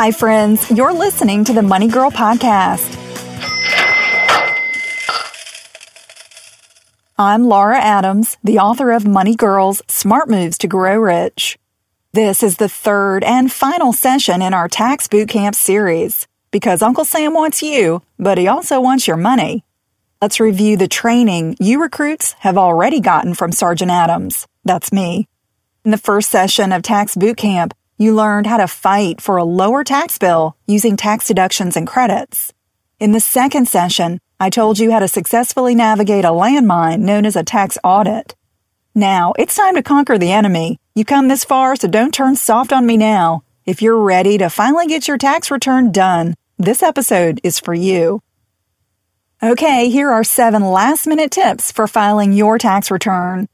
Hi, friends. You're listening to the Money Girl Podcast. I'm Laura Adams, the author of Money Girls Smart Moves to Grow Rich. This is the third and final session in our Tax Boot Camp series because Uncle Sam wants you, but he also wants your money. Let's review the training you recruits have already gotten from Sergeant Adams. That's me. In the first session of Tax Boot Camp, you learned how to fight for a lower tax bill using tax deductions and credits. In the second session, I told you how to successfully navigate a landmine known as a tax audit. Now, it's time to conquer the enemy. You come this far, so don't turn soft on me now. If you're ready to finally get your tax return done, this episode is for you. Okay, here are seven last minute tips for filing your tax return.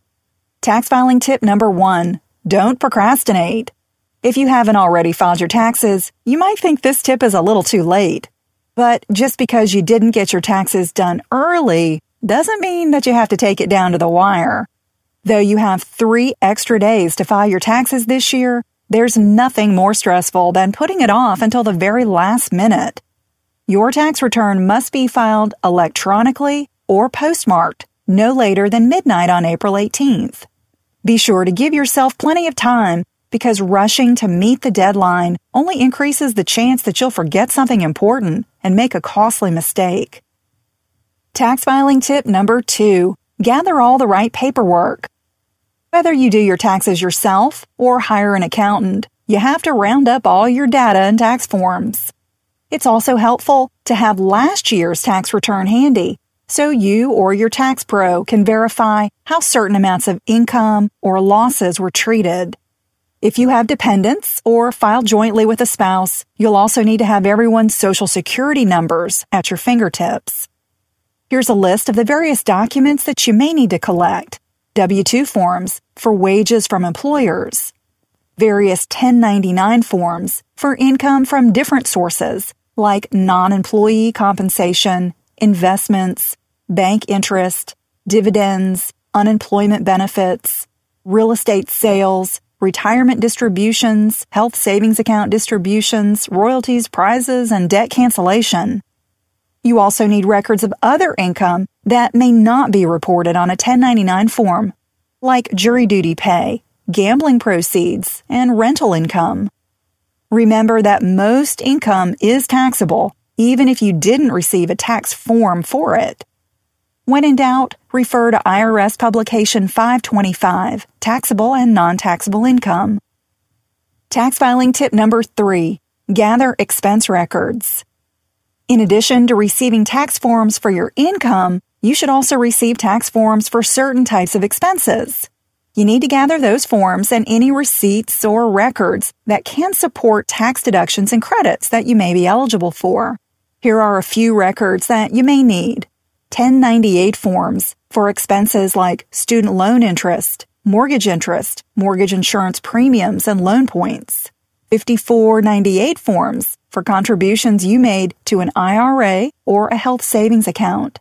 Tax filing tip number one don't procrastinate. If you haven't already filed your taxes, you might think this tip is a little too late. But just because you didn't get your taxes done early doesn't mean that you have to take it down to the wire. Though you have three extra days to file your taxes this year, there's nothing more stressful than putting it off until the very last minute. Your tax return must be filed electronically or postmarked no later than midnight on April 18th. Be sure to give yourself plenty of time because rushing to meet the deadline only increases the chance that you'll forget something important and make a costly mistake. Tax filing tip number two gather all the right paperwork. Whether you do your taxes yourself or hire an accountant, you have to round up all your data and tax forms. It's also helpful to have last year's tax return handy so you or your tax pro can verify how certain amounts of income or losses were treated. If you have dependents or file jointly with a spouse, you'll also need to have everyone's social security numbers at your fingertips. Here's a list of the various documents that you may need to collect. W-2 forms for wages from employers, various 1099 forms for income from different sources like non-employee compensation, investments, bank interest, dividends, unemployment benefits, real estate sales, retirement distributions, health savings account distributions, royalties, prizes, and debt cancellation. You also need records of other income that may not be reported on a 1099 form, like jury duty pay, gambling proceeds, and rental income. Remember that most income is taxable, even if you didn't receive a tax form for it. When in doubt, refer to IRS Publication 525, Taxable and Non-Taxable Income. Tax filing tip number three, gather expense records. In addition to receiving tax forms for your income, you should also receive tax forms for certain types of expenses. You need to gather those forms and any receipts or records that can support tax deductions and credits that you may be eligible for. Here are a few records that you may need. 1098 forms for expenses like student loan interest, mortgage interest, mortgage insurance premiums, and loan points. 5498 forms for contributions you made to an IRA or a health savings account.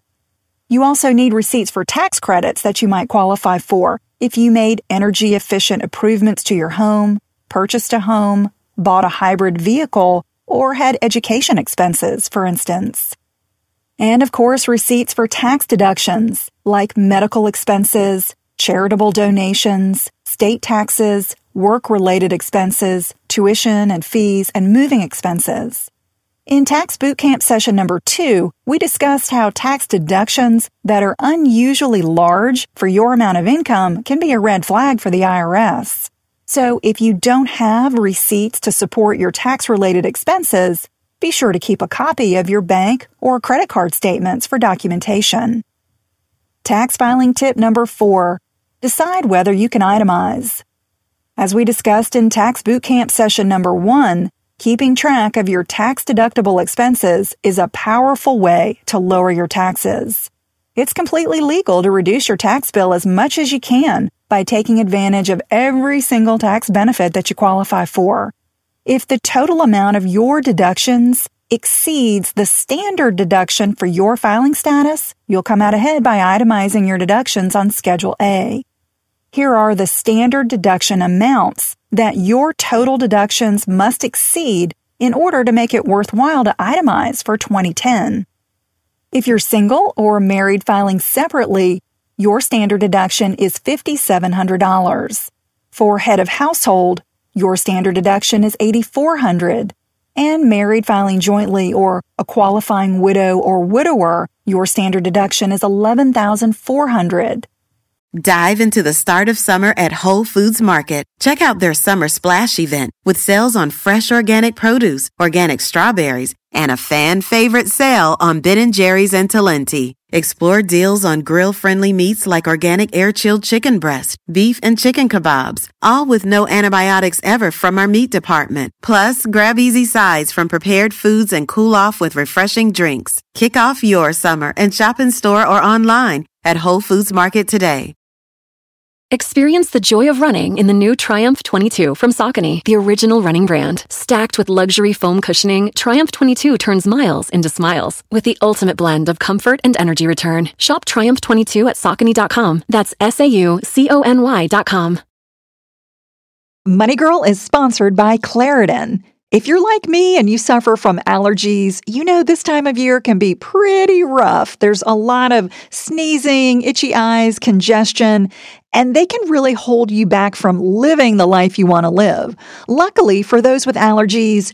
You also need receipts for tax credits that you might qualify for if you made energy efficient improvements to your home, purchased a home, bought a hybrid vehicle, or had education expenses, for instance. And of course, receipts for tax deductions like medical expenses, charitable donations, state taxes, work related expenses, tuition and fees, and moving expenses. In Tax Bootcamp session number two, we discussed how tax deductions that are unusually large for your amount of income can be a red flag for the IRS. So if you don't have receipts to support your tax related expenses, be sure to keep a copy of your bank or credit card statements for documentation. Tax filing tip number four decide whether you can itemize. As we discussed in Tax Bootcamp session number one, keeping track of your tax deductible expenses is a powerful way to lower your taxes. It's completely legal to reduce your tax bill as much as you can by taking advantage of every single tax benefit that you qualify for. If the total amount of your deductions exceeds the standard deduction for your filing status, you'll come out ahead by itemizing your deductions on Schedule A. Here are the standard deduction amounts that your total deductions must exceed in order to make it worthwhile to itemize for 2010. If you're single or married filing separately, your standard deduction is $5,700. For head of household, your standard deduction is 8400 and married filing jointly or a qualifying widow or widower, your standard deduction is 11,400. Dive into the start of summer at Whole Foods Market. Check out their summer splash event with sales on fresh organic produce, organic strawberries, and a fan favorite sale on Ben & Jerry's and Talenti. Explore deals on grill-friendly meats like organic air-chilled chicken breast, beef and chicken kebabs, all with no antibiotics ever from our meat department. Plus, grab easy sides from prepared foods and cool off with refreshing drinks. Kick off your summer and shop in store or online at Whole Foods Market today. Experience the joy of running in the new Triumph 22 from Saucony, the original running brand. Stacked with luxury foam cushioning, Triumph 22 turns miles into smiles with the ultimate blend of comfort and energy return. Shop Triumph 22 at Saucony.com. That's S A U C O N Y.com. Money Girl is sponsored by Claritin. If you're like me and you suffer from allergies, you know this time of year can be pretty rough. There's a lot of sneezing, itchy eyes, congestion, and they can really hold you back from living the life you want to live. Luckily, for those with allergies,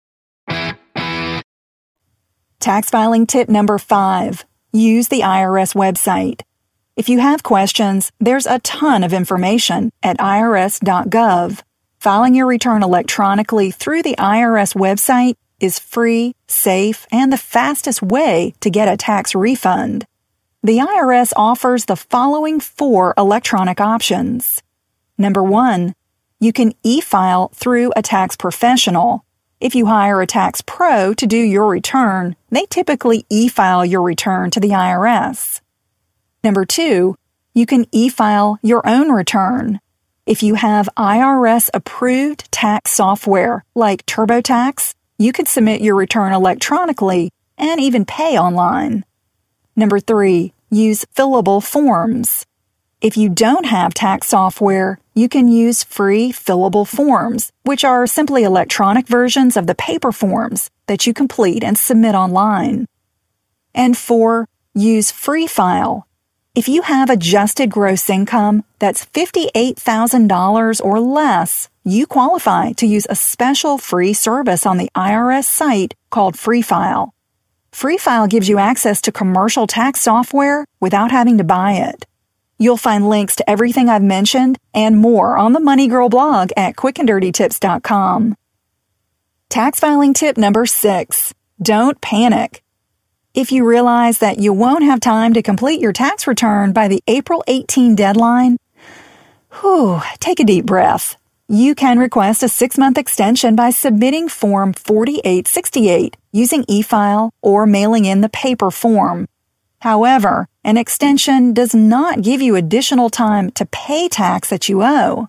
Tax filing tip number five use the IRS website. If you have questions, there's a ton of information at irs.gov. Filing your return electronically through the IRS website is free, safe, and the fastest way to get a tax refund. The IRS offers the following four electronic options. Number one, you can e-file through a tax professional. If you hire a tax pro to do your return, they typically e-file your return to the IRS. Number two, you can e-file your own return. If you have IRS approved tax software like TurboTax, you can submit your return electronically and even pay online. Number three, use fillable forms. If you don't have tax software, you can use free fillable forms, which are simply electronic versions of the paper forms that you complete and submit online. And four, use Free File. If you have adjusted gross income that's $58,000 or less, you qualify to use a special free service on the IRS site called Free File. FreeFile gives you access to commercial tax software without having to buy it. You'll find links to everything I've mentioned and more on the Money Girl blog at quickanddirtytips.com. Tax filing tip number six. Don't panic. If you realize that you won't have time to complete your tax return by the April 18 deadline, whew, take a deep breath. You can request a six month extension by submitting Form 4868 using e file or mailing in the paper form. However, an extension does not give you additional time to pay tax that you owe.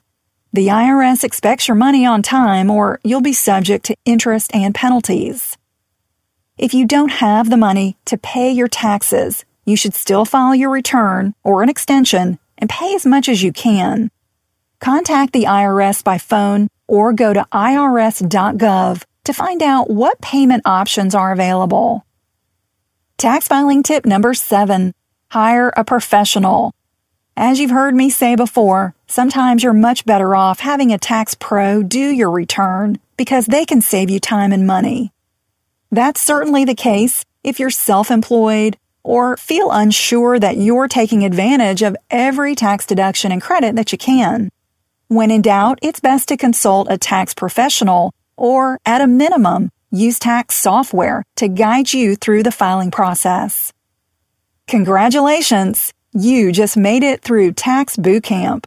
The IRS expects your money on time or you'll be subject to interest and penalties. If you don't have the money to pay your taxes, you should still file your return or an extension and pay as much as you can. Contact the IRS by phone or go to irs.gov to find out what payment options are available. Tax filing tip number seven hire a professional. As you've heard me say before, sometimes you're much better off having a tax pro do your return because they can save you time and money. That's certainly the case if you're self employed or feel unsure that you're taking advantage of every tax deduction and credit that you can. When in doubt, it's best to consult a tax professional or, at a minimum, use tax software to guide you through the filing process. Congratulations! You just made it through Tax Boot Camp.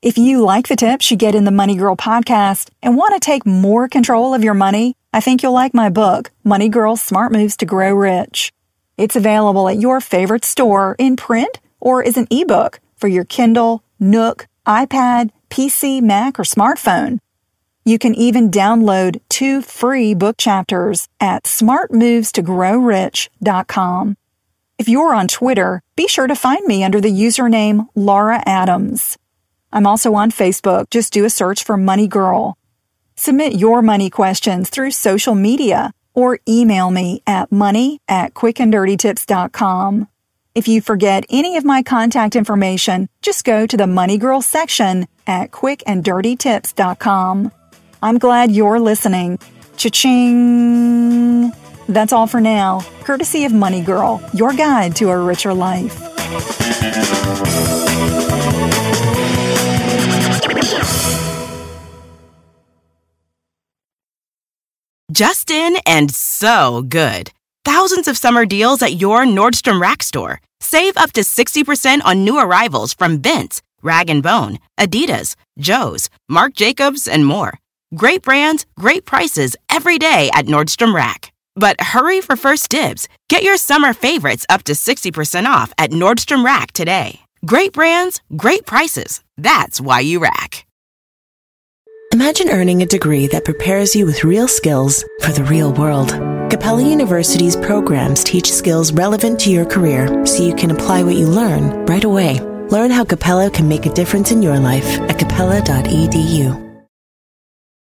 If you like the tips you get in the Money Girl podcast and want to take more control of your money, I think you'll like my book, Money Girl Smart Moves to Grow Rich. It's available at your favorite store in print or as an ebook for your Kindle, Nook, iPad, PC, Mac, or smartphone. You can even download two free book chapters at smartmovestogrowrich.com. If you're on Twitter, be sure to find me under the username Laura Adams. I'm also on Facebook. Just do a search for Money Girl. Submit your money questions through social media or email me at money at quickanddirtytips.com. If you forget any of my contact information, just go to the Money Girl section at quickanddirtytips.com. I'm glad you're listening. Cha-ching! That's all for now, courtesy of Money Girl, your guide to a richer life. Justin and so good. Thousands of summer deals at your Nordstrom Rack store. Save up to 60% on new arrivals from Vince, Rag & Bone, Adidas, Joe's, Marc Jacobs, and more. Great brands, great prices every day at Nordstrom Rack. But hurry for first dibs. Get your summer favorites up to 60% off at Nordstrom Rack today. Great brands, great prices. That's why you rack. Imagine earning a degree that prepares you with real skills for the real world. Capella University's programs teach skills relevant to your career so you can apply what you learn right away. Learn how Capella can make a difference in your life at capella.edu.